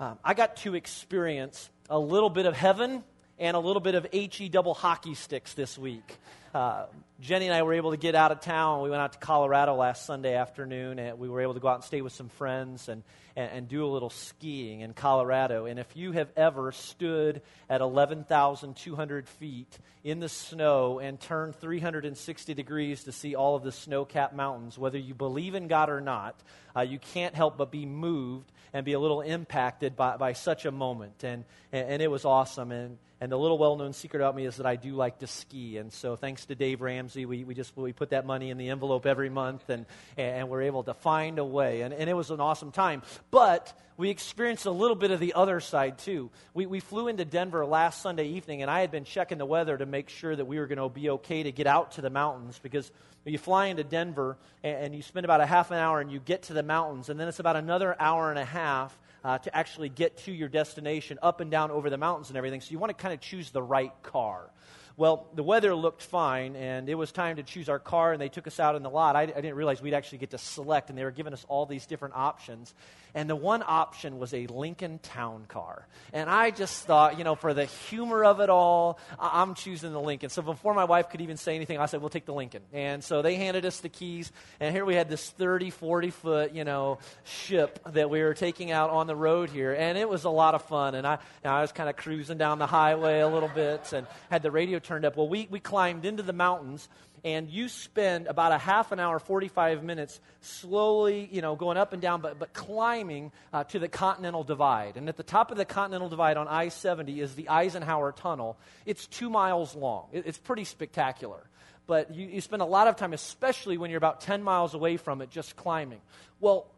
Um, I got to experience a little bit of heaven and a little bit of HE double hockey sticks this week. Uh, Jenny and I were able to get out of town. We went out to Colorado last Sunday afternoon, and we were able to go out and stay with some friends and, and, and do a little skiing in Colorado. And if you have ever stood at 11,200 feet in the snow and turned 360 degrees to see all of the snow capped mountains, whether you believe in God or not, uh, you can't help but be moved and be a little impacted by, by such a moment. And, and, and it was awesome. And, and the little well known secret about me is that I do like to ski. And so, thanks to Dave Ramsey, we, we just we put that money in the envelope every month and, and we're able to find a way. And, and it was an awesome time. But we experienced a little bit of the other side too. We, we flew into Denver last Sunday evening, and I had been checking the weather to make sure that we were going to be okay to get out to the mountains because you fly into Denver and, and you spend about a half an hour and you get to the mountains, and then it's about another hour and a half uh, to actually get to your destination up and down over the mountains and everything. So you want to kind of choose the right car. Well, the weather looked fine, and it was time to choose our car, and they took us out in the lot. I, I, didn't realize we'd actually get to select, and they were giving us all these different options. And the one option was a Lincoln Town Car. And I just thought, you know, for the humor of it all, I- I'm choosing the Lincoln. So before my wife could even say anything, I said, we'll take the Lincoln. And so they handed us the keys, and here we had this 30, 40 foot, you know, ship that we were taking out on the road here. And it was a lot of fun. And I, know, I was kind of cruising down the highway a little bit and had the radio turned up. Well, we, we climbed into the mountains, and you spend about a half an hour, 45 minutes, slowly, you know, going up and down, but, but climbing uh, to the Continental Divide. And at the top of the Continental Divide on I 70 is the Eisenhower Tunnel. It's two miles long, it, it's pretty spectacular. But you, you spend a lot of time, especially when you're about 10 miles away from it, just climbing. Well,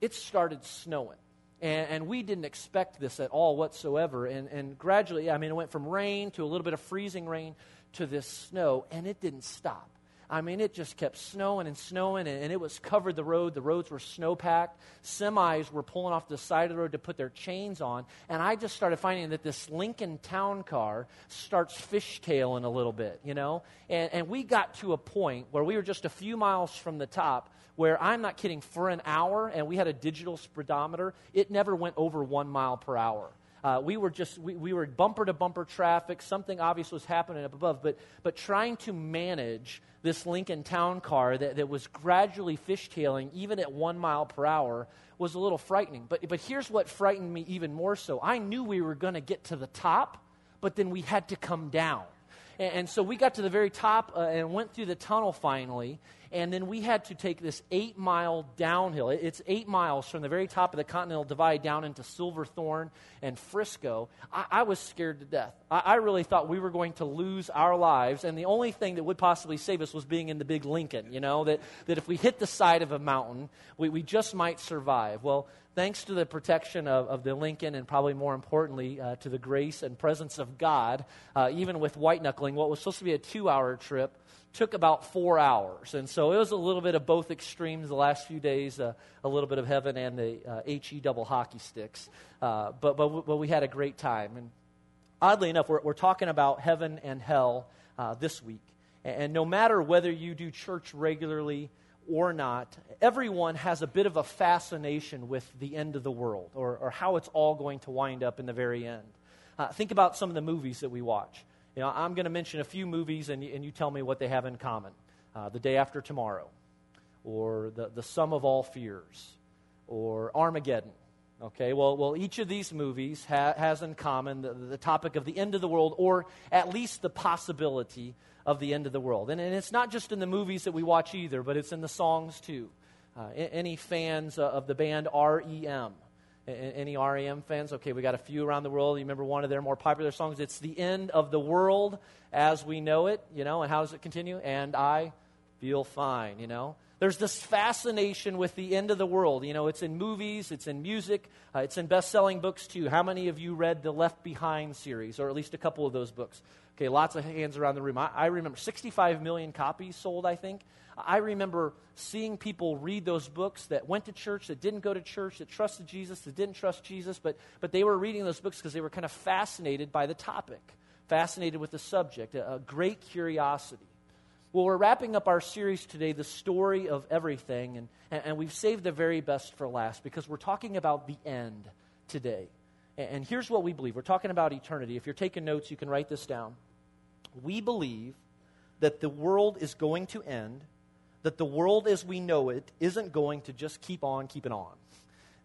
it started snowing. And, and, we didn't expect this at all whatsoever. And, and gradually, I mean, it went from rain to a little bit of freezing rain to this snow, and it didn't stop. I mean, it just kept snowing and snowing, and, it was covered the road. The roads were snow packed. Semis were pulling off the side of the road to put their chains on. And I just started finding that this Lincoln Town car starts fishtailing a little bit, you know? And, and we got to a point where we were just a few miles from the top where I'm not kidding, for an hour, and we had a digital speedometer, it never went over one mile per hour. Uh, we were just we, we were bumper to bumper traffic. Something obvious was happening up above. But but trying to manage this lincoln town car that, that was gradually fishtailing even at one mile per hour was a little frightening. But but here's what frightened me even more so. I knew we were going to get to the top but then we had to come down and, and so we got to the very top uh, and went through the tunnel finally and then we had to take this eight mile downhill. It's eight miles from the very top of the Continental Divide down into Silverthorne and Frisco. I, I was scared to death. I, I, really thought we were going to lose our lives, and the only thing that would possibly save us was being in the big Lincoln, you know, that, that if we hit the side of a mountain, we, we just might survive. Well, thanks to the protection of, of the Lincoln and probably more importantly uh, to the grace and presence of God, uh, even with white knuckling, what was supposed to be a two hour trip took about four hours. And so it was a little bit of both extremes the last few days, uh, a little bit of heaven and the uh, HE double hockey sticks. Uh, but, but, but we had a great time. And oddly enough, we're, we're talking about heaven and hell uh, this week. And no matter whether you do church regularly or not, everyone has a bit of a fascination with the end of the world or, or how it's all going to wind up in the very end. Uh, think about some of the movies that we watch. You know, I'm going to mention a few movies, and, and you tell me what they have in common. Uh, the Day After Tomorrow, or the, the Sum of All Fears, or Armageddon. Okay, well, well each of these movies ha- has in common the, the topic of the end of the world, or at least the possibility of the end of the world. And, and it's not just in the movies that we watch either, but it's in the songs too. Uh, any fans of the band REM? Any REM fans? Okay, we got a few around the world. You remember one of their more popular songs? It's the end of the world as we know it, you know, and how does it continue? And I feel fine, you know. There's this fascination with the end of the world. You know, it's in movies, it's in music, uh, it's in best selling books too. How many of you read the Left Behind series, or at least a couple of those books? Okay, lots of hands around the room. I, I remember 65 million copies sold, I think. I remember seeing people read those books that went to church, that didn't go to church, that trusted Jesus, that didn't trust Jesus, but, but they were reading those books because they were kind of fascinated by the topic, fascinated with the subject, a, a great curiosity. Well, we're wrapping up our series today, The Story of Everything, and, and, we've saved the very best for last because we're talking about the end today. And here's what we believe. We're talking about eternity. If you're taking notes, you can write this down. We believe that the world is going to end, that the world as we know it isn't going to just keep on keeping on,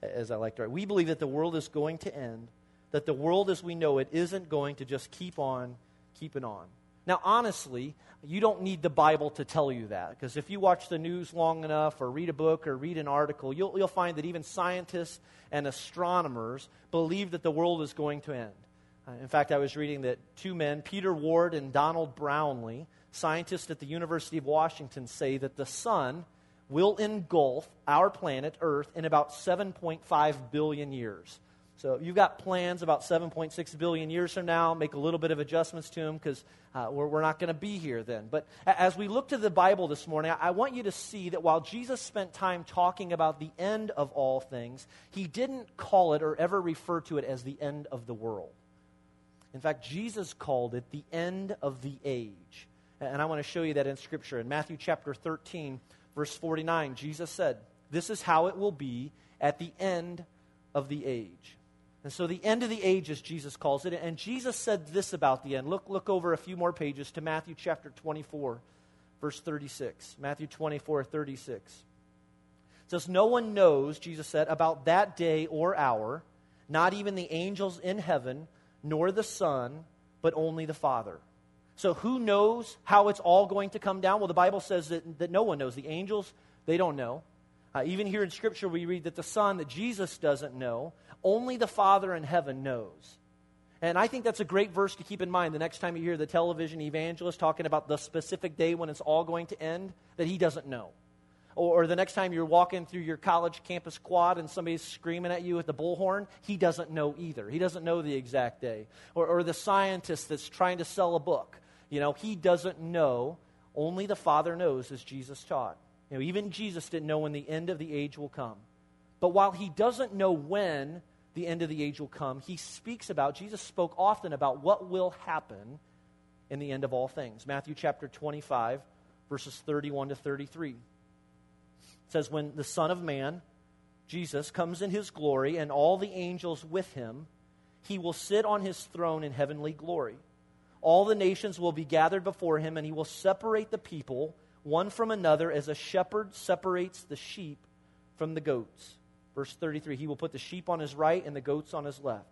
as I like to write. We believe that the world is going to end, that the world as we know it isn't going to just keep on keeping on. Now, honestly, you don't need the Bible to tell you that, because if you watch the news long enough, or read a book, or read an article, you'll, you'll find that even scientists and astronomers believe that the world is going to end. Uh, in fact, I was reading that two men, Peter Ward and Donald Brownlee, scientists at the University of Washington, say that the sun will engulf our planet, Earth, in about 7.5 billion years. So you've got plans about 7.6 billion years from now. Make a little bit of adjustments to them because uh, we're, we're, not going to be here then. But as we look to the Bible this morning, I, I want you to see that while Jesus spent time talking about the end of all things, he didn't call it or ever refer to it as the end of the world. In fact, Jesus called it the end of the age. And I want to show you that in Scripture. In Matthew chapter 13, verse 49, Jesus said, This is how it will be at the end of the age. And so the end of the age, as Jesus calls it, and Jesus said this about the end. Look, look over a few more pages to Matthew chapter 24, verse 36. Matthew 24, 36. It says, No one knows, Jesus said, about that day or hour, not even the angels in heaven, nor the Son, but only the Father. So who knows how it's all going to come down? Well, the Bible says that, that no one knows. The angels, they don't know. Uh, even here in Scripture, we read that the Son, that Jesus doesn't know, only the Father in heaven knows. And I think that's a great verse to keep in mind the next time you hear the television evangelist talking about the specific day when it's all going to end, that he doesn't know. Or, or the next time you're walking through your college campus quad and somebody's screaming at you with the bullhorn, he doesn't know either. He doesn't know the exact day. Or, or the scientist that's trying to sell a book, you know, he doesn't know. Only the Father knows, as Jesus taught. You know, even Jesus didn't know when the end of the age will come. But while he doesn't know when the end of the age will come, he speaks about, Jesus spoke often about what will happen in the end of all things. Matthew chapter 25, verses 31 to 33. It says, When the Son of Man, Jesus, comes in his glory and all the angels with him, he will sit on his throne in heavenly glory. All the nations will be gathered before him, and he will separate the people one from another as a shepherd separates the sheep from the goats. Verse 33 He will put the sheep on his right and the goats on his left.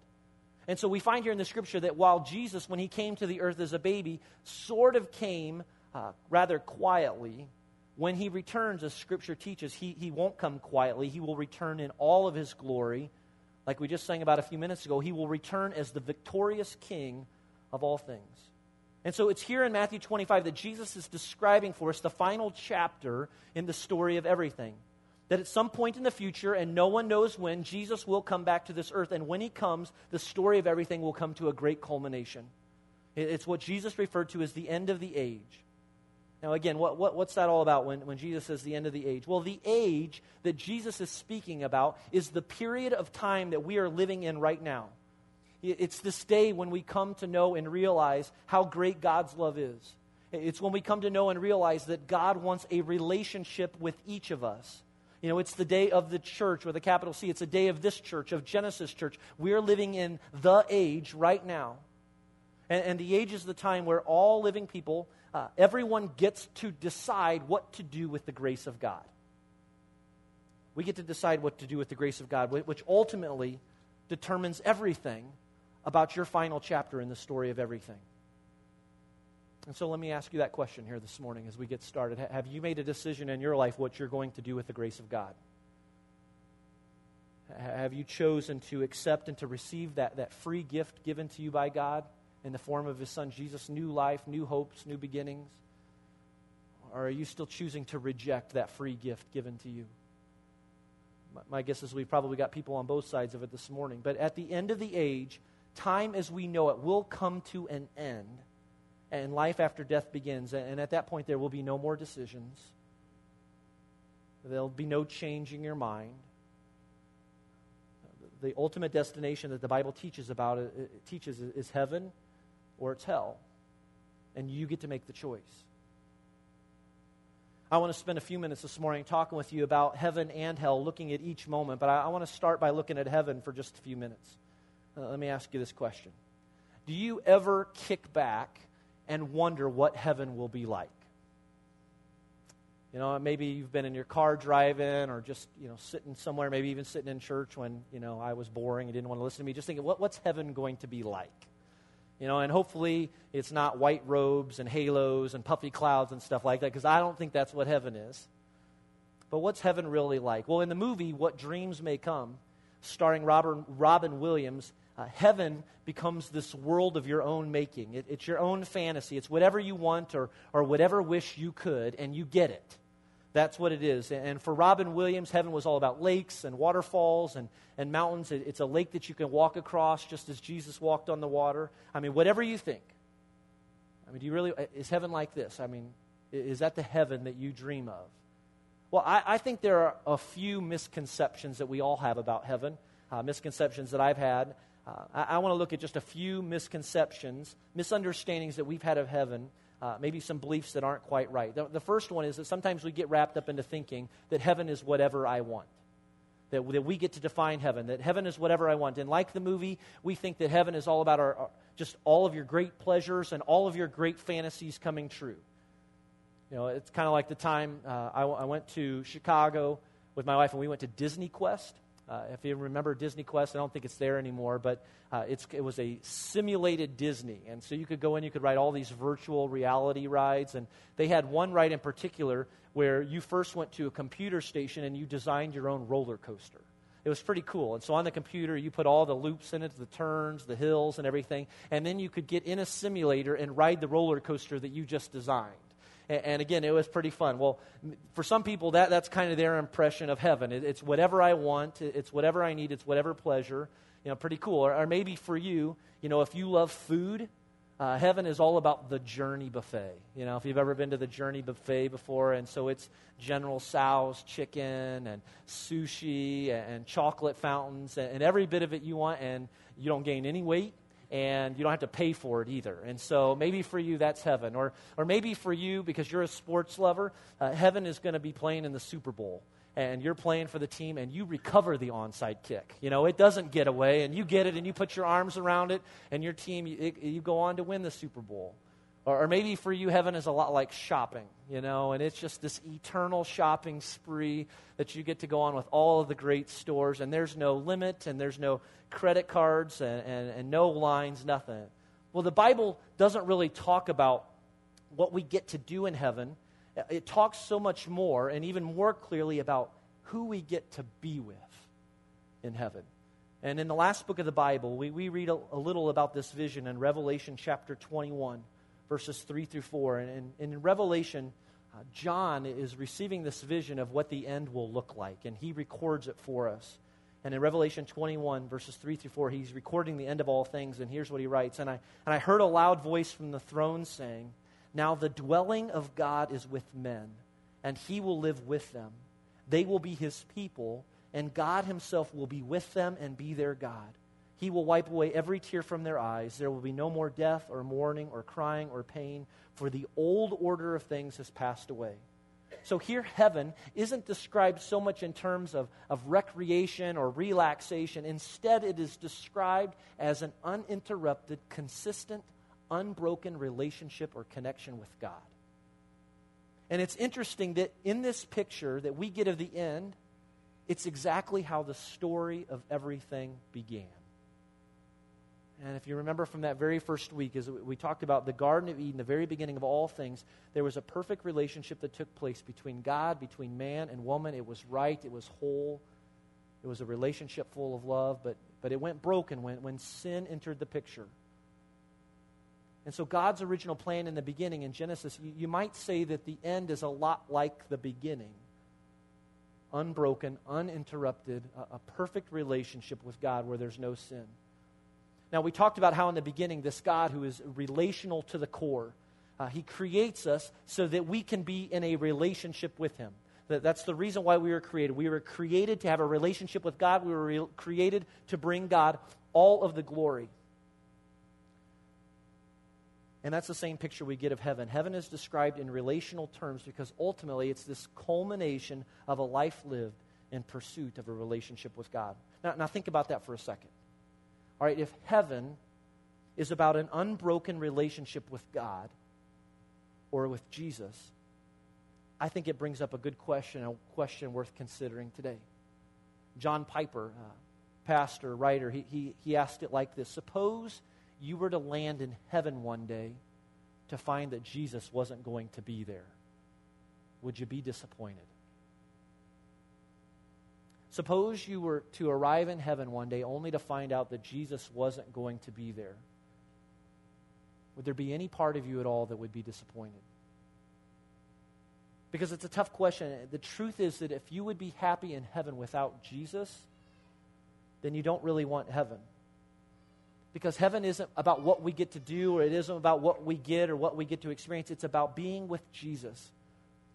And so we find here in the scripture that while Jesus, when he came to the earth as a baby, sort of came uh, rather quietly, when he returns, as scripture teaches, he, he won't come quietly. He will return in all of his glory. Like we just sang about a few minutes ago, he will return as the victorious king of all things. And so it's here in Matthew 25 that Jesus is describing for us the final chapter in the story of everything. That at some point in the future, and no one knows when, Jesus will come back to this earth. And when he comes, the story of everything will come to a great culmination. It's what Jesus referred to as the end of the age. Now, again, what, what, what's that all about when, when Jesus says the end of the age? Well, the age that Jesus is speaking about is the period of time that we are living in right now. It's this day when we come to know and realize how great God's love is. It's when we come to know and realize that God wants a relationship with each of us. You know, it's the day of the church with a capital C. It's a day of this church, of Genesis Church. We are living in the age right now. And, and the age is the time where all living people, uh, everyone gets to decide what to do with the grace of God. We get to decide what to do with the grace of God, which ultimately determines everything about your final chapter in the story of everything. And so let me ask you that question here this morning as we get started. Have you made a decision in your life what you're going to do with the grace of God? Have you chosen to accept and to receive that, that free gift given to you by God in the form of His Son Jesus? New life, new hopes, new beginnings? Or are you still choosing to reject that free gift given to you? My guess is we've probably got people on both sides of it this morning. But at the end of the age, time as we know it will come to an end, and life after death begins. And at that point, there will be no more decisions, there'll be no changing your mind. The ultimate destination that the Bible teaches about it, it teaches is heaven or it's hell. And you get to make the choice. I want to spend a few minutes this morning talking with you about heaven and hell, looking at each moment. But I, I want to start by looking at heaven for just a few minutes. Uh, let me ask you this question Do you ever kick back and wonder what heaven will be like? You know, maybe you've been in your car driving or just, you know, sitting somewhere, maybe even sitting in church when, you know, I was boring and didn't want to listen to me, just thinking, what, what's heaven going to be like? You know, and hopefully it's not white robes and halos and puffy clouds and stuff like that, because I don't think that's what heaven is. But what's heaven really like? Well, in the movie, What Dreams May Come, starring Robert, Robin Williams, uh, heaven becomes this world of your own making. It, it's your own fantasy. It's whatever you want or, or whatever wish you could, and you get it. That's what it is. And for Robin Williams, heaven was all about lakes and waterfalls and, and mountains. It's a lake that you can walk across just as Jesus walked on the water. I mean, whatever you think. I mean, do you really, is heaven like this? I mean, is that the heaven that you dream of? Well, I, I think there are a few misconceptions that we all have about heaven, uh, misconceptions that I've had. Uh, I, I want to look at just a few misconceptions, misunderstandings that we've had of heaven uh, maybe some beliefs that aren't quite right. The, the, first one is that sometimes we get wrapped up into thinking that heaven is whatever I want. That, that we get to define heaven, that heaven is whatever I want. And like the movie, we think that heaven is all about our, our just all of your great pleasures and all of your great fantasies coming true. You know, it's kind of like the time uh, I, I went to Chicago with my wife and we went to Disney Quest. Uh, if you remember Disney Quest, I don't think it's there anymore, but uh, it was a simulated Disney. And so you could go in, you could ride all these virtual reality rides. And they had one ride in particular where you first went to a computer station and you designed your own roller coaster. It was pretty cool. And so on the computer, you put all the loops in it, the turns, the hills, and everything. And then you could get in a simulator and ride the roller coaster that you just designed. And, again, it was pretty fun. Well, for some people, that, that's kind of their impression of heaven. It, it's whatever I want, it's whatever I need, it's whatever pleasure. You know, pretty cool. Or, or maybe for you, you know, if you love food, uh, heaven is all about the Journey Buffet. You know, if you've ever been to the Journey Buffet before, and so it's General Tso's chicken and sushi and, and chocolate fountains and, and every bit of it you want, and you don't gain any weight and you don't have to pay for it either. And so maybe for you, that's heaven. Or, or maybe for you, because you're a sports lover, uh, heaven is going to be playing in the Super Bowl. And you're playing for the team, and you recover the onside kick. You know, it doesn't get away, and you get it, and you put your arms around it, and your team, you, you go on to win the Super Bowl. Or, or, maybe for you, heaven is a lot like shopping, you know, and it's just this eternal shopping spree that you get to go on with all of the great stores, and there's no limit, and there's no credit cards, and, and, and no lines, nothing. Well, the Bible doesn't really talk about what we get to do in heaven. It talks so much more, and even more clearly, about who we get to be with in heaven. And in the last book of the Bible, we, we read a, a little about this vision in Revelation chapter 21 verses 3 through 4. And, and, and in Revelation, uh, John is receiving this vision of what the end will look like, and he records it for us. And in Revelation 21, verses 3 through 4, he's recording the end of all things, and here's what he writes And I, and I heard a loud voice from the throne saying, Now the dwelling of God is with men, and he will live with them. They will be his people, and God himself will be with them and be their God. He will wipe away every tear from their eyes. There will be no more death or mourning or crying or pain, for the old order of things has passed away. So here, heaven isn't described so much in terms of, of recreation or relaxation. Instead, it is described as an uninterrupted, consistent, unbroken relationship or connection with God. And it's interesting that in this picture that we get of the end, it's exactly how the story of everything began. And if you remember from that very first week, as we talked about the Garden of Eden, the very beginning of all things, there was a perfect relationship that took place between God, between man and woman. It was right, it was whole, it was a relationship full of love, but, but it went broken when, when sin entered the picture. And so, God's original plan in the beginning in Genesis, you, you might say that the end is a lot like the beginning unbroken, uninterrupted, a, a perfect relationship with God where there's no sin. Now, we talked about how in the beginning, this God who is relational to the core, uh, he creates us so that we can be in a relationship with him. That, that's the reason why we were created. We were created to have a relationship with God, we were re- created to bring God all of the glory. And that's the same picture we get of heaven. Heaven is described in relational terms because ultimately it's this culmination of a life lived in pursuit of a relationship with God. Now, now think about that for a second all right, if heaven is about an unbroken relationship with God or with Jesus, I think it brings up a good question, a question worth considering today. John Piper, uh, pastor, writer, he, he, he asked it like this Suppose you were to land in heaven one day to find that Jesus wasn't going to be there. Would you be disappointed? Suppose you were to arrive in heaven one day only to find out that Jesus wasn't going to be there. Would there be any part of you at all that would be disappointed? Because it's a tough question. The truth is that if you would be happy in heaven without Jesus, then you don't really want heaven. Because heaven isn't about what we get to do, or it isn't about what we get or what we get to experience. It's about being with Jesus.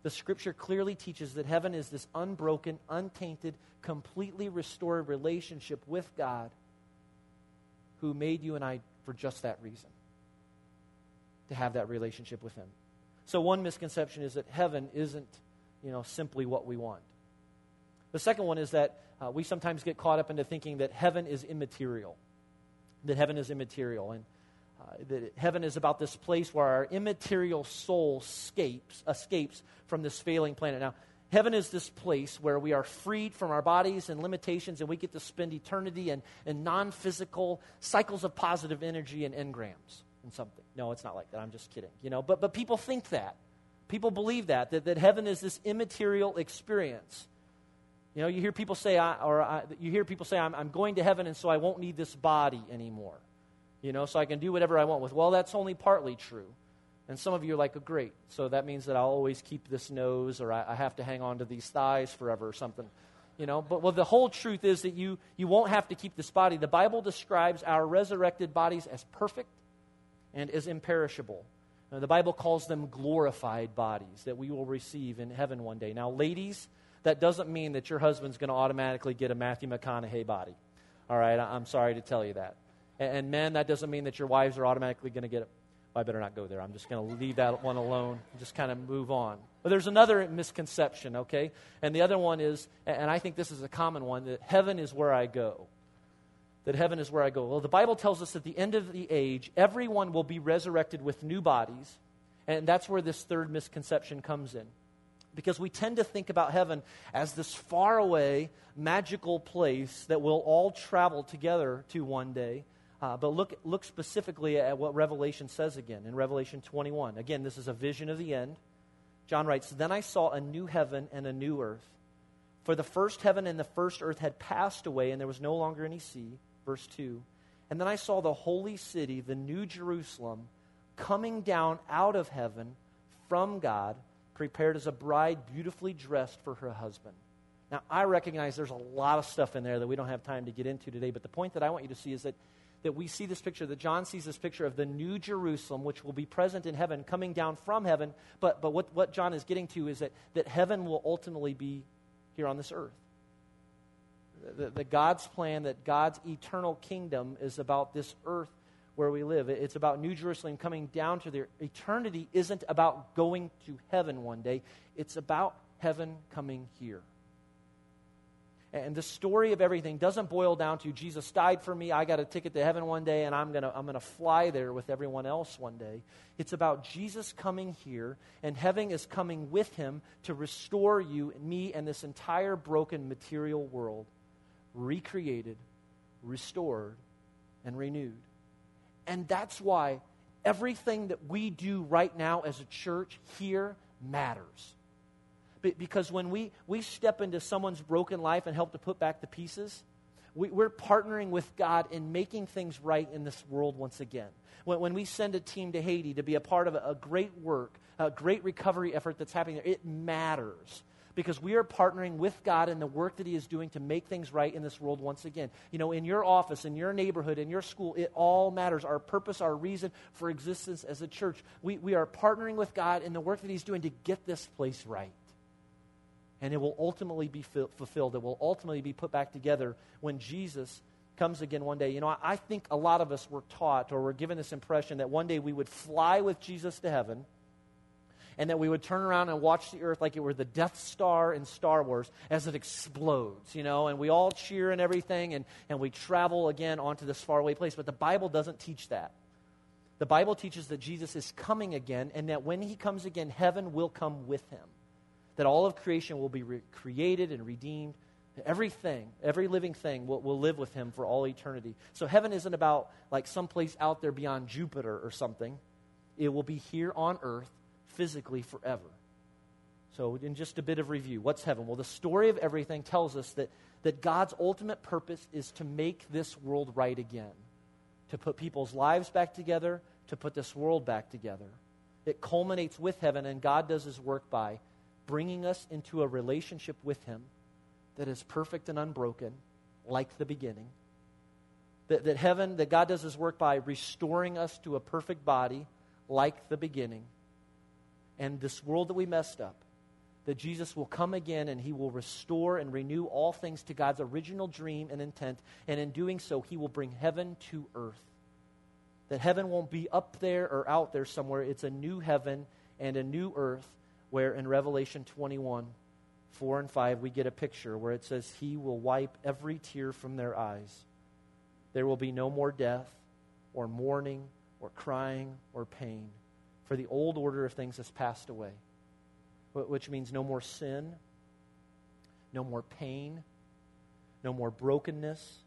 The scripture clearly teaches that heaven is this unbroken, untainted, completely restored relationship with God who made you and I for just that reason to have that relationship with Him. So, one misconception is that heaven isn't, you know, simply what we want. The second one is that uh, we sometimes get caught up into thinking that heaven is immaterial. That heaven is immaterial. And uh, that heaven is about this place where our immaterial soul escapes, escapes from this failing planet. Now, heaven is this place where we are freed from our bodies and limitations, and we get to spend eternity in, in non physical cycles of positive energy and engrams and something. No, it's not like that. I'm just kidding. You know, but, but people think that. People believe that, that, that heaven is this immaterial experience. You know, you hear people say, I, or I, you hear people say, I'm, I'm going to heaven, and so I won't need this body anymore you know, so I can do whatever I want with. Well, that's only partly true. And some of you are like, oh, great. So that means that I'll always keep this nose or I, I have to hang on to these thighs forever or something. You know, but well, the whole truth is that you, you won't have to keep this body. The Bible describes our resurrected bodies as perfect and as imperishable. Now, the Bible calls them glorified bodies that we will receive in heaven one day. Now, ladies, that doesn't mean that your husband's going to automatically get a Matthew McConaughey body. All right, I'm sorry to tell you that. And, and men, that doesn't mean that your wives are automatically going to get it. Well, I better not go there. I'm just going to leave that one alone and just kind of move on. But there's another misconception, okay? And the other one is, and I think this is a common one, that heaven is where I go. That heaven is where I go. Well, the Bible tells us at the end of the age, everyone will be resurrected with new bodies. And that's where this third misconception comes in because we tend to think about heaven as this faraway, magical place that we'll all travel together to one day. Uh, but look, look specifically at what Revelation says again in Revelation 21. Again, this is a vision of the end. John writes Then I saw a new heaven and a new earth. For the first heaven and the first earth had passed away, and there was no longer any sea. Verse 2. And then I saw the holy city, the new Jerusalem, coming down out of heaven from God, prepared as a bride beautifully dressed for her husband. Now, I recognize there's a lot of stuff in there that we don't have time to get into today, but the point that I want you to see is that that we see this picture, that John sees this picture of the new Jerusalem, which will be present in heaven, coming down from heaven. But, but what, what John is getting to is that, that heaven will ultimately be here on this earth. The, the God's plan, that God's eternal kingdom is about this earth where we live. It's about New Jerusalem coming down to there. Eternity isn't about going to heaven one day, it's about heaven coming here. And the story of everything doesn't boil down to Jesus died for me, I got a ticket to heaven one day, and I'm going to I'm gonna fly there with everyone else one day. It's about Jesus coming here, and heaven is coming with him to restore you, me, and this entire broken material world, recreated, restored, and renewed. And that's why everything that we do right now as a church here matters. Because when we, we step into someone's broken life and help to put back the pieces, we, are partnering with God in making things right in this world once again. When, when we send a team to Haiti to be a part of a, a great work, a great recovery effort that's happening there, it matters because we are partnering with God in the work that He is doing to make things right in this world once again. You know, in your office, in your neighborhood, in your school, it all matters. Our purpose, our reason for existence as a church. We, we are partnering with God in the work that He's doing to get this place right and it will ultimately be fulfilled. It will ultimately be put back together when Jesus comes again one day. You know, I think a lot of us were taught or were given this impression that one day we would fly with Jesus to heaven and that we would turn around and watch the earth like it were the Death Star in Star Wars as it explodes, you know, and we all cheer and everything, and, and we travel again onto this faraway place. But the Bible doesn't teach that. The Bible teaches that Jesus is coming again, and that when he comes again, heaven will come with him. That all of creation will be re- created and redeemed. Everything, every living thing will, will live with him for all eternity. So heaven isn't about like someplace out there beyond Jupiter or something. It will be here on earth physically forever. So, in just a bit of review, what's heaven? Well, the story of everything tells us that, that God's ultimate purpose is to make this world right again to put people's lives back together, to put this world back together. It culminates with heaven, and God does his work by bringing us into a relationship with him that is perfect and unbroken, like the beginning. That, that heaven, that God does his work by restoring us to a perfect body, like the beginning. And this world that we messed up, that Jesus will come again and he will restore and renew all things to God's original dream and intent. And in doing so, he will bring heaven to earth. That heaven won't be up there or out there somewhere. It's a new heaven and a new earth where in Revelation 21, 4 and 5, we get a picture where it says, He will wipe every tear from their eyes. There will be no more death or mourning or crying or pain, for the old order of things has passed away which means no more sin, no more pain, no more brokenness,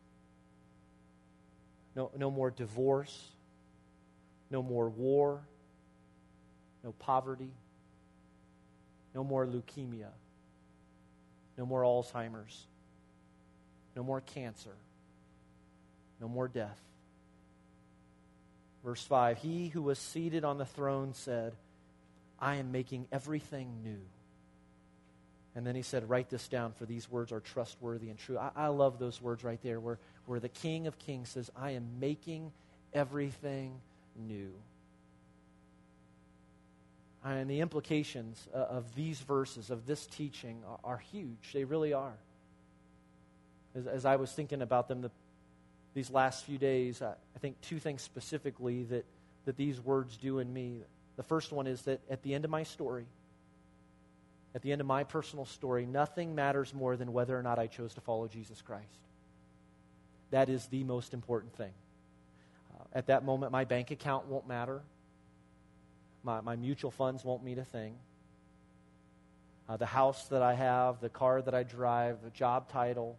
no, no more divorce, no more war, no poverty, no more leukemia, no more Alzheimer's, no more cancer, no more death. Verse 5 He who was seated on the throne said, I am making everything new. And then he said, Write this down, for these words are trustworthy and true. I, I, love those words right there, where, where the King of Kings says, I am making everything new. And the implications uh, of these verses, of this teaching, are, huge. They really are. As, as, I was thinking about them the, these last few days, I, I think two things specifically that, that these words do in me. The first one is that at the end of my story, at the end of my personal story, nothing matters more than whether or not I chose to follow Jesus Christ. That is the most important thing. Uh, at that moment, my bank account won't matter, my, my mutual funds won't mean a thing. Uh, the house that I have, the car that I drive, the job title.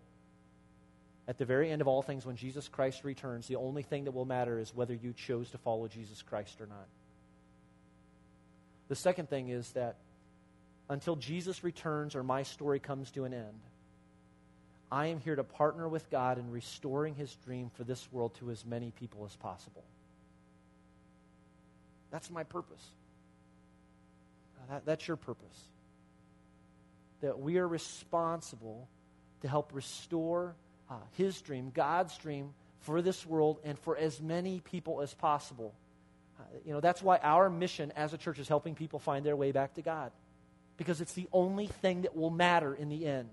At the very end of all things, when Jesus Christ returns, the only thing that will matter is whether you chose to follow Jesus Christ or not. The second thing is that until Jesus returns or my story comes to an end, I am here to partner with God in restoring his dream for this world to as many people as possible. That's my purpose. That, that's your purpose. That we are responsible to help restore uh, his dream, God's dream, for this world and for as many people as possible you know, that's why our mission as a church is helping people find their way back to God. Because it's the only thing that will matter in the end.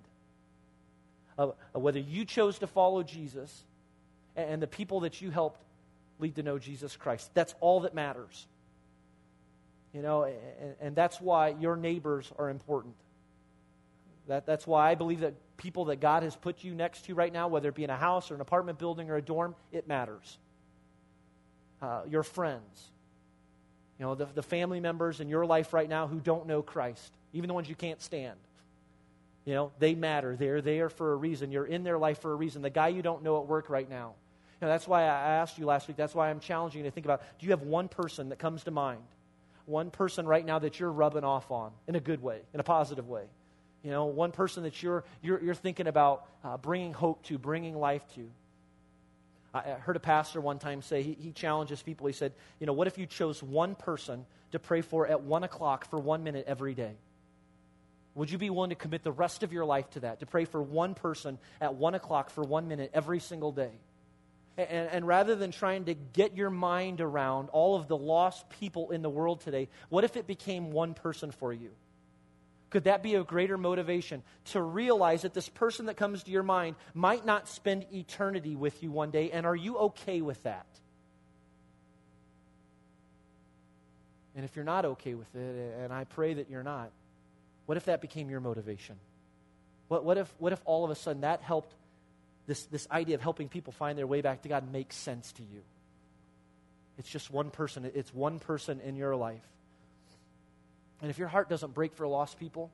Uh, whether you chose to follow Jesus and, and the people that you helped lead to know Jesus Christ. That's all that matters. You know, and, and that's why your neighbors are important. That, that's why I believe that people that God has put you next to right now, whether it be in a house or an apartment building or a dorm, it matters. Uh, your friends, you know, the, the family members in your life right now who don't know Christ, even the ones you can't stand. You know, they matter. They're there for a reason. You're in their life for a reason. The guy you don't know at work right now. You know, that's why I asked you last week. That's why I'm challenging you to think about do you have one person that comes to mind? One person right now that you're rubbing off on in a good way, in a positive way. You know, one person that you're, you're, you're thinking about uh, bringing hope to, bringing life to. I heard a pastor one time say, he, he challenges people. He said, You know, what if you chose one person to pray for at one o'clock for one minute every day? Would you be willing to commit the rest of your life to that, to pray for one person at one o'clock for one minute every single day? And, and, rather than trying to get your mind around all of the lost people in the world today, what if it became one person for you? Could that be a greater motivation to realize that this person that comes to your mind might not spend eternity with you one day? And are you okay with that? And if you're not okay with it, and I pray that you're not, what if that became your motivation? What, what, if, what if all of a sudden that helped, this, this idea of helping people find their way back to God make sense to you? It's just one person, it's one person in your life. And if your heart doesn't break for lost people,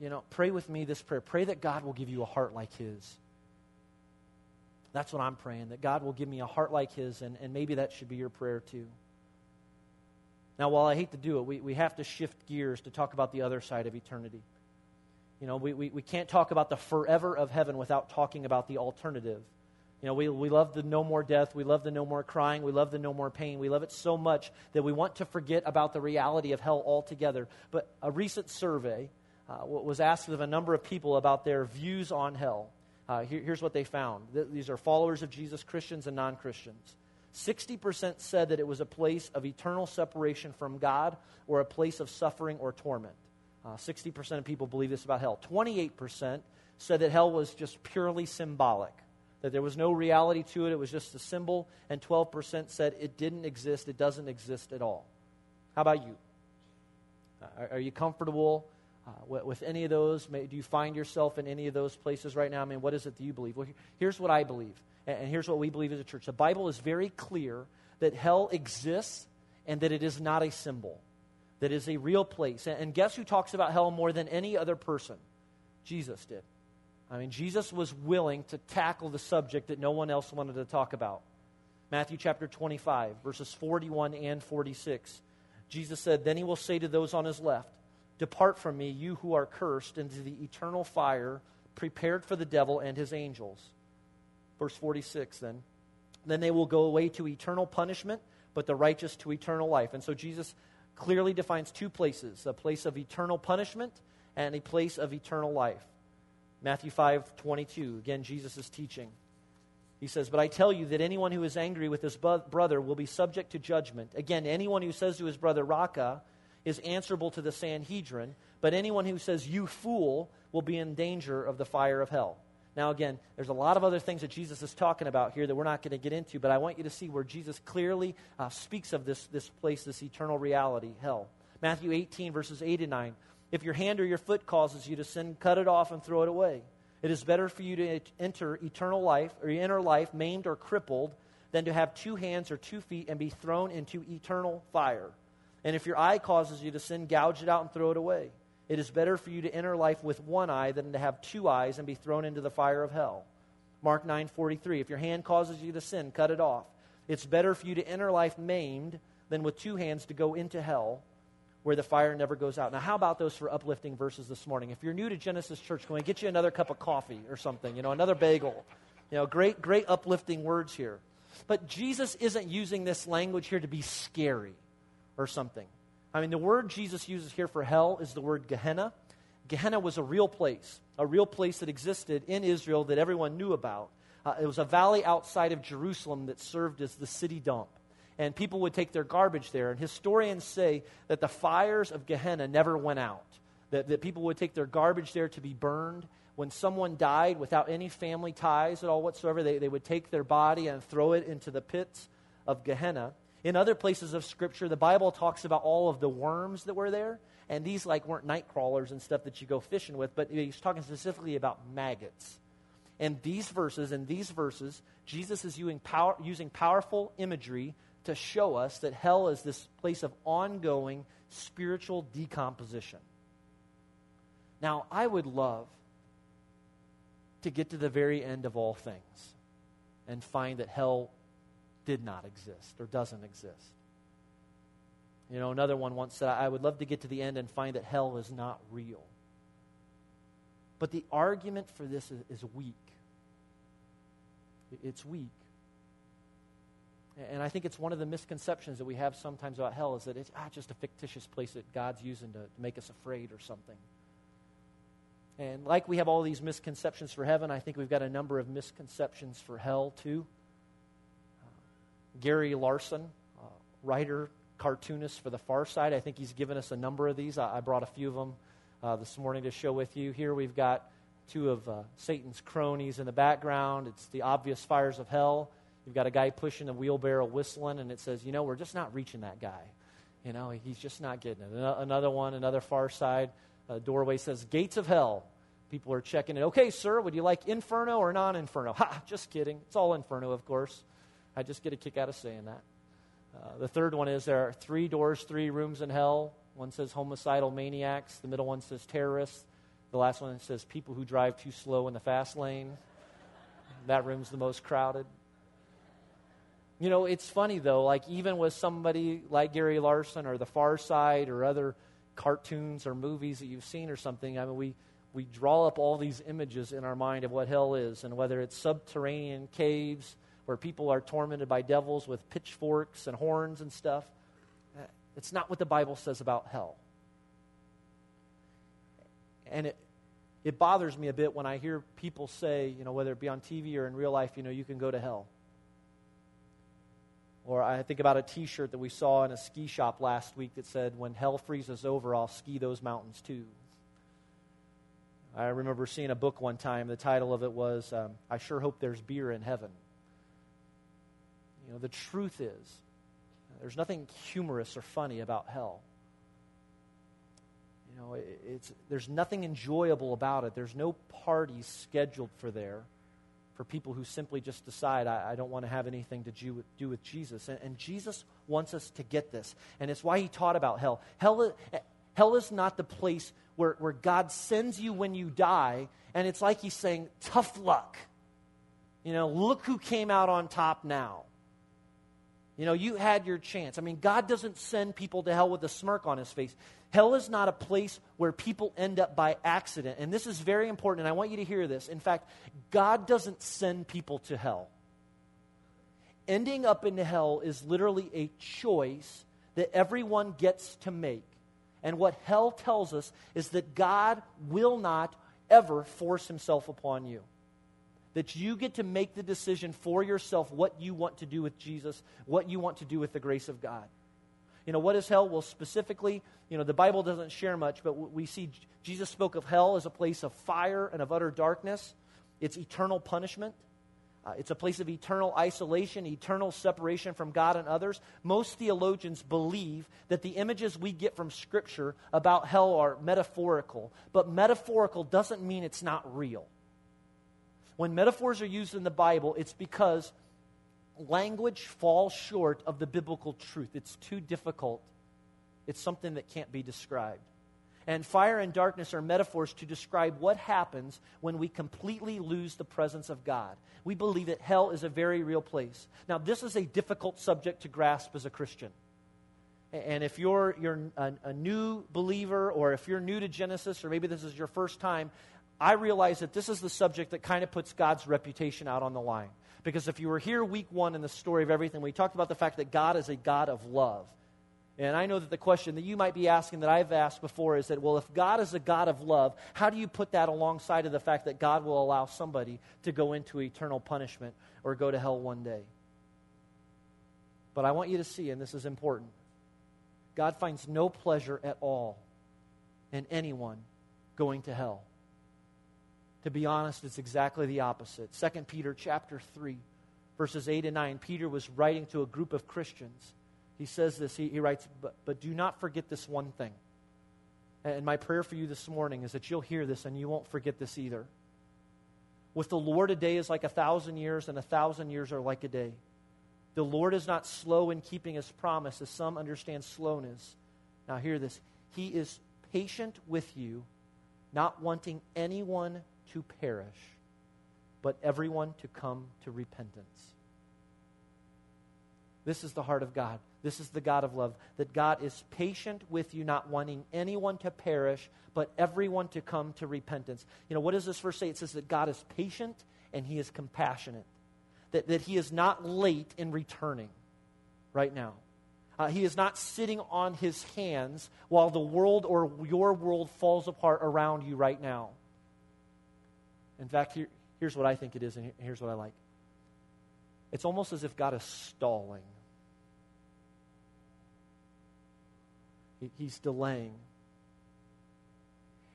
you know, pray with me this prayer. Pray that God will give you a heart like His. That's what I'm praying, that God will give me a heart like His, and, and maybe that should be your prayer too. Now, while I hate to do it, we, we have to shift gears to talk about the other side of eternity. You know, we, we, we can't talk about the forever of heaven without talking about the alternative. You know, we, we love the no more death. We love the no more crying. We love the no more pain. We love it so much that we want to forget about the reality of hell altogether. But a recent survey uh, was asked of a number of people about their views on hell. Uh, here, here's what they found these are followers of Jesus, Christians and non Christians. 60% said that it was a place of eternal separation from God or a place of suffering or torment. Uh, 60% of people believe this about hell. 28% said that hell was just purely symbolic, that there was no reality to it, it was just a symbol. And 12% said it didn't exist, it doesn't exist at all. How about you? Uh, are, are, you comfortable uh, with, with, any of those? May, do you find yourself in any of those places right now? I mean, what is it that you believe? Well, here's what I believe and here's what we believe as a church the Bible is very clear that hell exists and that it is not a symbol, that is a real place. And guess who talks about hell more than any other person? Jesus did. I mean, Jesus was willing to tackle the subject that no one else wanted to talk about. Matthew chapter 25, verses 41 and 46. Jesus said, Then he will say to those on his left, Depart from me, you who are cursed, into the eternal fire prepared for the devil and his angels. Verse 46 then. Then they will go away to eternal punishment, but the righteous to eternal life. And so Jesus clearly defines two places a place of eternal punishment and a place of eternal life. Matthew 5 22. Again, Jesus is teaching. He says, But I tell you that anyone who is angry with his brother will be subject to judgment. Again, anyone who says to his brother, Raca, is answerable to the Sanhedrin, but anyone who says, You fool, will be in danger of the fire of hell. Now, again, there's a lot of other things that Jesus is talking about here that we're not going to get into, but I want you to see where Jesus clearly uh, speaks of this, this place, this eternal reality, hell. Matthew 18, verses 8 and 9. If your hand or your foot causes you to sin, cut it off and throw it away. It is better for you to enter eternal life or enter life maimed or crippled than to have two hands or two feet and be thrown into eternal fire. And if your eye causes you to sin, gouge it out and throw it away. It is better for you to enter life with one eye than to have two eyes and be thrown into the fire of hell. Mark 9:43 If your hand causes you to sin, cut it off. It's better for you to enter life maimed than with two hands to go into hell where the fire never goes out. Now, how about those for uplifting verses this morning? If you're new to Genesis Church, can we get you another cup of coffee or something? You know, another bagel. You know, great, great uplifting words here. But Jesus isn't using this language here to be scary or something. I mean, the word Jesus uses here for hell is the word Gehenna. Gehenna was a real place, a real place that existed in Israel that everyone knew about. Uh, it was a valley outside of Jerusalem that served as the city dump. And people would take their garbage there. And historians say that the fires of Gehenna never went out, that, that people would take their garbage there to be burned. When someone died without any family ties at all whatsoever, they, they would take their body and throw it into the pits of Gehenna. In other places of Scripture, the Bible talks about all of the worms that were there, and these like weren't night crawlers and stuff that you go fishing with, but he's talking specifically about maggots. And these verses, in these verses, Jesus is using, power, using powerful imagery to show us that hell is this place of ongoing spiritual decomposition. Now, I would love to get to the very end of all things and find that hell did not exist or doesn't exist. You know, another one once said, I would love to get to the end and find that hell is not real. But the argument for this is, is weak. It's weak. And I think it's one of the misconceptions that we have sometimes about hell is that it's ah, just a fictitious place that God's using to, to make us afraid or something. And like we have all these misconceptions for heaven, I think we've got a number of misconceptions for hell too. Gary Larson, uh, writer, cartoonist for the Far Side. I think he's given us a number of these. I, I brought a few of them uh, this morning to show with you. Here we've got two of uh, Satan's cronies in the background. It's the obvious fires of hell. You've got a guy pushing a wheelbarrow whistling, and it says, you know, we're just not reaching that guy. You know, he's just not getting it. Another one, another far side uh, doorway says, Gates of Hell. People are checking it. Okay, sir, would you like Inferno or non Inferno? Ha, just kidding. It's all Inferno, of course. I just get a kick out of saying that. Uh, the third one is there are three doors, three rooms in hell. One says homicidal maniacs. The middle one says terrorists. The last one says people who drive too slow in the fast lane. That room's the most crowded. You know, it's funny though, like even with somebody like Gary Larson or The Far Side or other cartoons or movies that you've seen or something, I mean, we, we draw up all these images in our mind of what hell is, and whether it's subterranean caves where people are tormented by devils with pitchforks and horns and stuff. Uh, it's not what the Bible says about hell. And it, it bothers me a bit when I hear people say, you know, whether it be on TV or in real life, you know, you can go to hell. Or I think about a t shirt that we saw in a ski shop last week that said, When hell freezes over, I'll ski those mountains too. I remember seeing a book one time. The title of it was, um, I Sure Hope There's Beer in Heaven. You know, the truth is, there's nothing humorous or funny about hell. You know, it, it's, there's nothing enjoyable about it. There's no parties scheduled for there for people who simply just decide, I, I don't want to have anything to do with, do with Jesus. And, and, Jesus wants us to get this. And it's why he taught about hell. Hell, eh, hell is not the place where, where God sends you when you die, and it's like he's saying, tough luck. You know, look who came out on top now. You know, you had your chance. I mean, God doesn't send people to hell with a smirk on his face. Hell is not a place where people end up by accident. And this is very important, and I want you to hear this. In fact, God doesn't send people to hell. Ending up in hell is literally a choice that everyone gets to make. And what hell tells us is that God will not ever force himself upon you. That you get to make the decision for yourself what you want to do with Jesus, what you want to do with the grace of God. You know, what is hell? Well, specifically, you know, the Bible doesn't share much, but we see Jesus spoke of hell as a place of fire and of utter darkness. It's eternal punishment. Uh, it's a place of eternal isolation, eternal separation from God and others. Most theologians believe that the images we get from Scripture about hell are metaphorical, but metaphorical doesn't mean it's not real. When metaphors are used in the Bible, it's because language falls short of the biblical truth. It's too difficult. It's something that can't be described. And fire and darkness are metaphors to describe what happens when we completely lose the presence of God. We believe that hell is a very real place. Now, this is a difficult subject to grasp as a Christian. And if you're, you're a, a new believer, or if you're new to Genesis, or maybe this is your first time, I realize that this is the subject that kind of puts God's reputation out on the line. Because if you were here week one in the story of everything, we talked about the fact that God is a God of love. And I know that the question that you might be asking that I've asked before is that, well, if God is a God of love, how do you put that alongside of the fact that God will allow somebody to go into eternal punishment or go to hell one day? But I want you to see, and this is important God finds no pleasure at all in anyone going to hell. To be honest, it's exactly the opposite. 2 Peter chapter 3, verses 8 and 9. Peter was writing to a group of Christians. He says this, he, he writes, but, but do not forget this one thing. And my prayer for you this morning is that you'll hear this and you won't forget this either. With the Lord, a day is like a thousand years, and a thousand years are like a day. The Lord is not slow in keeping his promise, as some understand slowness. Now, hear this. He is patient with you, not wanting anyone to perish, but everyone to come to repentance. This is the heart of God. This is the God of love. That God is patient with you, not wanting anyone to perish, but everyone to come to repentance. You know, what does this verse say? It says that God is patient and he is compassionate, that, that he is not late in returning right now. Uh, he is not sitting on his hands while the world or your world falls apart around you right now. In fact, here, here's what I think it is, and here's what I like. It's almost as if God is stalling. He, he's delaying.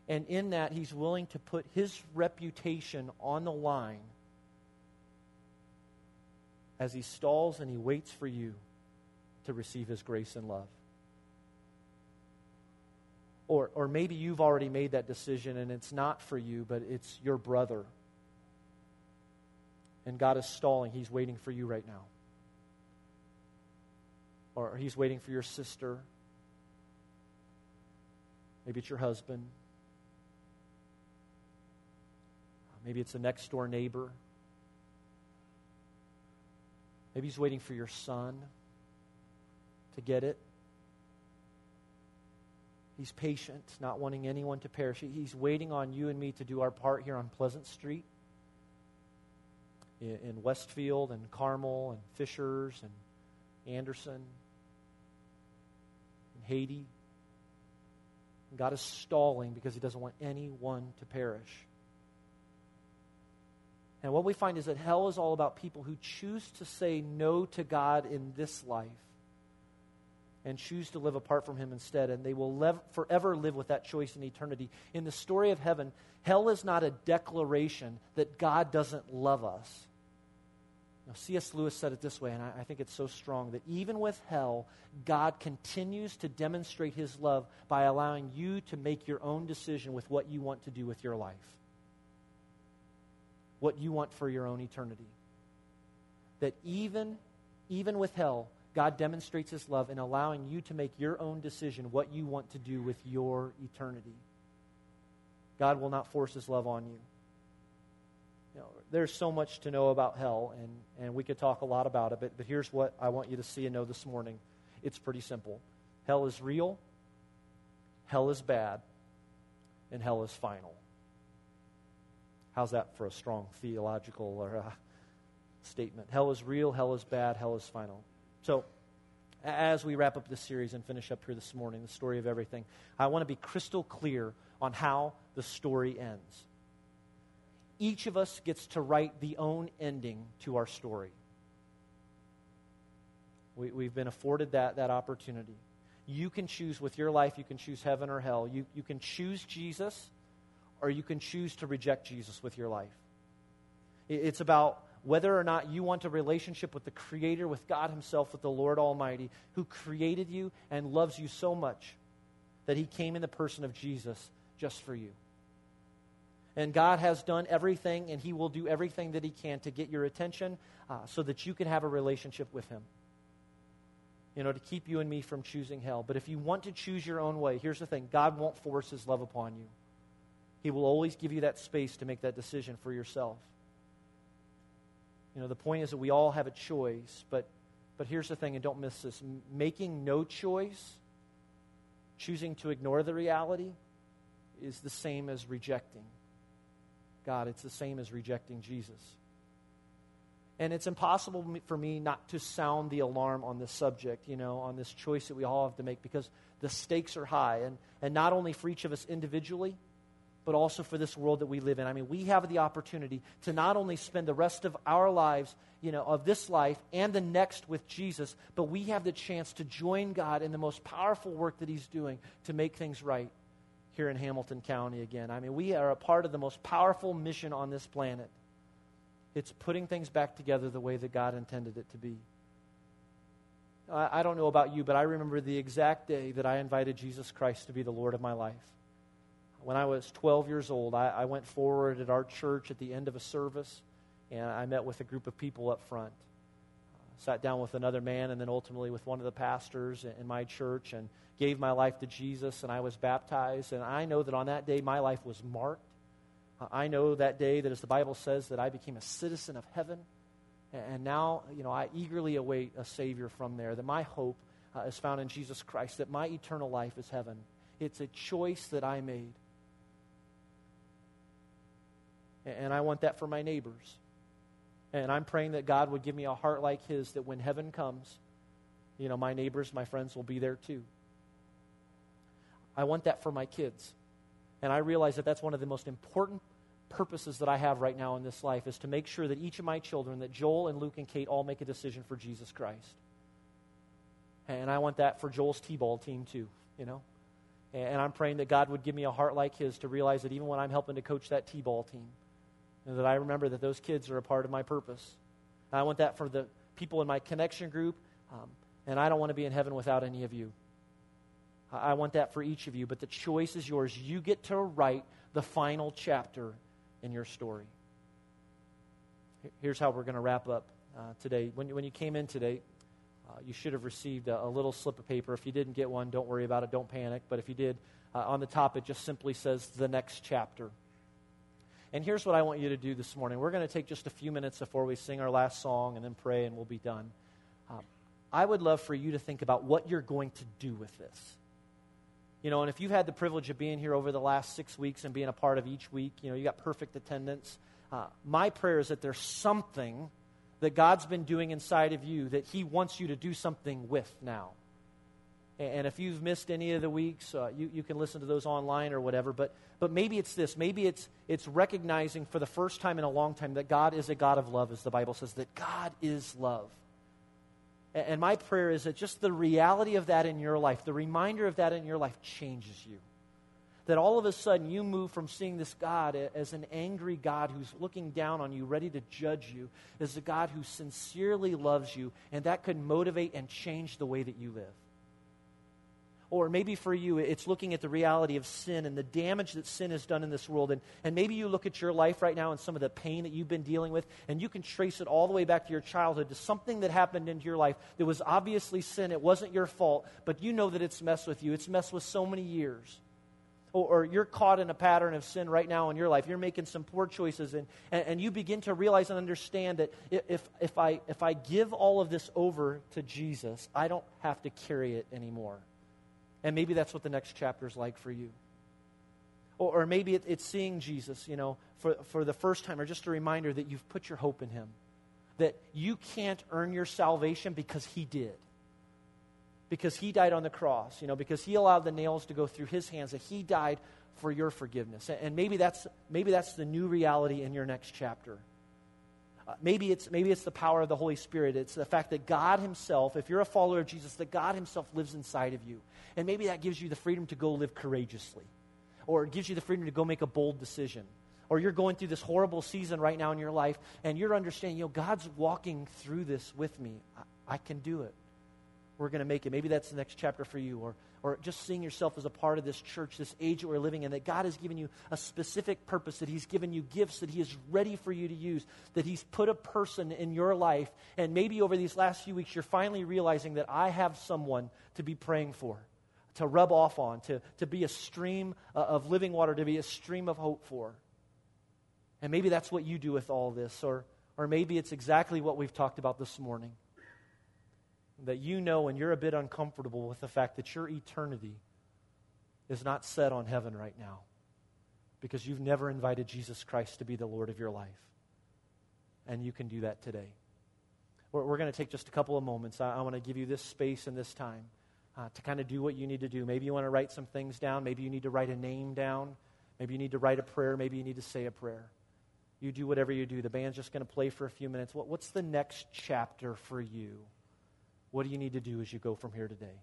And in that, he's willing to put his reputation on the line as he stalls and he waits for you to receive his grace and love. Or, or maybe you've already made that decision and it's not for you, but it's your brother. And God is stalling. He's waiting for you right now. Or He's waiting for your sister. Maybe it's your husband. Maybe it's a next door neighbor. Maybe He's waiting for your son to get it. He's patient, not wanting anyone to perish. He's waiting on you and me to do our part here on Pleasant Street, in Westfield, and Carmel, and Fishers, and Anderson, and Haiti. And God is stalling because He doesn't want anyone to perish. And what we find is that hell is all about people who choose to say no to God in this life and choose to live apart from Him instead. And they will lev- forever live with that choice in eternity. In the story of heaven, hell is not a declaration that God doesn't love us. Now, C.S. Lewis said it this way, and I, I think it's so strong that even with hell, God continues to demonstrate His love by allowing you to make your own decision with what you want to do with your life, what you want for your own eternity. That even, even with hell, God demonstrates his love in allowing you to make your own decision what you want to do with your eternity. God will not force his love on you. you know, there's so much to know about hell, and, and we could talk a lot about it, but, but here's what I want you to see and know this morning. It's pretty simple. Hell is real, hell is bad, and hell is final. How's that for a strong theological or, uh, statement? Hell is real, hell is bad, hell is final. So, as we wrap up this series and finish up here this morning, the story of everything, I want to be crystal clear on how the story ends. Each of us gets to write the own ending to our story. We, have been afforded that, that opportunity. You can choose with your life, you can choose heaven or hell. You, you can choose Jesus, or you can choose to reject Jesus with your life. It, it's about whether or not you want a relationship with the Creator, with God Himself, with the Lord Almighty, who created you and loves you so much that He came in the person of Jesus just for you. And God has done everything, and He will do everything that He can to get your attention uh, so that you can have a relationship with Him. You know, to keep you and me from choosing hell. But if you want to choose your own way, here's the thing God won't force His love upon you. He will always give you that space to make that decision for yourself. You know, the point is that we all have a choice, but, but here's the thing, and don't miss this making no choice, choosing to ignore the reality, is the same as rejecting God. It's the same as rejecting Jesus. And it's impossible for me not to sound the alarm on this subject, you know, on this choice that we all have to make because the stakes are high. And, and not only for each of us individually, but also for this world that we live in. I mean, we have the opportunity to not only spend the rest of our lives, you know, of this life and the next with Jesus, but we have the chance to join God in the most powerful work that He's doing to make things right here in Hamilton County again. I mean, we are a part of the most powerful mission on this planet. It's putting things back together the way that God intended it to be. I, I don't know about you, but I remember the exact day that I invited Jesus Christ to be the Lord of my life when I was 12 years old, I, I, went forward at our church at the end of a service, and I met with a group of people up front. Uh, sat down with another man, and then ultimately with one of the pastors in, in my church, and gave my life to Jesus, and I was baptized. And I know that on that day, my life was marked. I know that day that, as the Bible says, that I became a citizen of heaven. And, and now, you know, I eagerly await a Savior from there, that my hope uh, is found in Jesus Christ, that my eternal life is heaven. It's a choice that I made. And I want that for my neighbors. And I'm praying that God would give me a heart like His, that when heaven comes, you know, my neighbors, my friends will be there too. I want that for my kids. And I realize that that's one of the most important purposes that I have right now in this life is to make sure that each of my children, that Joel and Luke and Kate all make a decision for Jesus Christ. And I want that for Joel's T ball team too, you know. And I'm praying that God would give me a heart like his to realize that even when I'm helping to coach that T ball team, and that I remember that those kids are a part of my purpose. And I want that for the people in my connection group, um, and I don't want to be in heaven without any of you. I want that for each of you, but the choice is yours. You get to write the final chapter in your story. Here's how we're going to wrap up uh, today. When, when you came in today, uh, you should have received a, a, little slip of paper. If you didn't get one, don't worry about it. Don't panic. But if you did, uh, on the top, it just simply says the next chapter. And here's what I want you to do this morning. We're going to take just a few minutes before we sing our last song and then pray, and we'll be done. Um, I would love for you to think about what you're going to do with this. You know, and if you've had the privilege of being here over the last six weeks and being a part of each week, you know, you got perfect attendance. Uh, my prayer is that there's something that God's been doing inside of you that He wants you to do something with now. And if you've missed any of the weeks, uh, you, you can listen to those online or whatever. But, but maybe it's this. Maybe it's, it's recognizing for the first time in a long time that God is a God of love, as the Bible says, that God is love. And, and my prayer is that just the reality of that in your life, the reminder of that in your life changes you. That all of a sudden you move from seeing this God as an angry God who's looking down on you, ready to judge you, as a God who sincerely loves you, and that could motivate and change the way that you live. Or maybe for you, it's looking at the reality of sin and the damage that sin has done in this world. And, and maybe you look at your life right now and some of the pain that you've been dealing with, and you can trace it all the way back to your childhood to something that happened into your life that was obviously sin. It wasn't your fault, but you know that it's messed with you. It's messed with so many years. Or, or you're caught in a pattern of sin right now in your life. You're making some poor choices, and, and, and you begin to realize and understand that if, if, I, if I give all of this over to Jesus, I don't have to carry it anymore. And maybe that's what the next chapter is like for you. Or, or maybe it, it's seeing Jesus, you know, for, for the first time, or just a reminder that you've put your hope in him. That you can't earn your salvation because he did. Because he died on the cross, you know, because he allowed the nails to go through his hands, that he died for your forgiveness. And, and maybe, that's, maybe that's the new reality in your next chapter. Uh, maybe, it's, maybe it's the power of the Holy Spirit. It's the fact that God Himself, if you're a follower of Jesus, that God Himself lives inside of you. And maybe that gives you the freedom to go live courageously, or it gives you the freedom to go make a bold decision. Or you're going through this horrible season right now in your life, and you're understanding, you know, God's walking through this with me. I, I can do it. We're going to make it. Maybe that's the next chapter for you. Or or just seeing yourself as a part of this church, this age that we're living in, that God has given you a specific purpose, that He's given you gifts that He is ready for you to use, that He's put a person in your life. And maybe over these last few weeks, you're finally realizing that I have someone to be praying for, to rub off on, to, to be a stream uh, of living water, to be a stream of hope for. And maybe that's what you do with all this, or, or maybe it's exactly what we've talked about this morning that you know and you're a bit uncomfortable with the fact that your eternity is not set on heaven right now because you've never invited Jesus Christ to be the Lord of your life. And you can do that today. We're, we're going to take just a couple of moments. I, I want to give you this space and this time uh, to kind of do what you need to do. Maybe you want to write some things down. Maybe you need to write a name down. Maybe you need to write a prayer. Maybe you need to say a prayer. You do whatever you do. The band's just going to play for a few minutes. What, what's the next chapter for you? What do you need to do as you go from here today?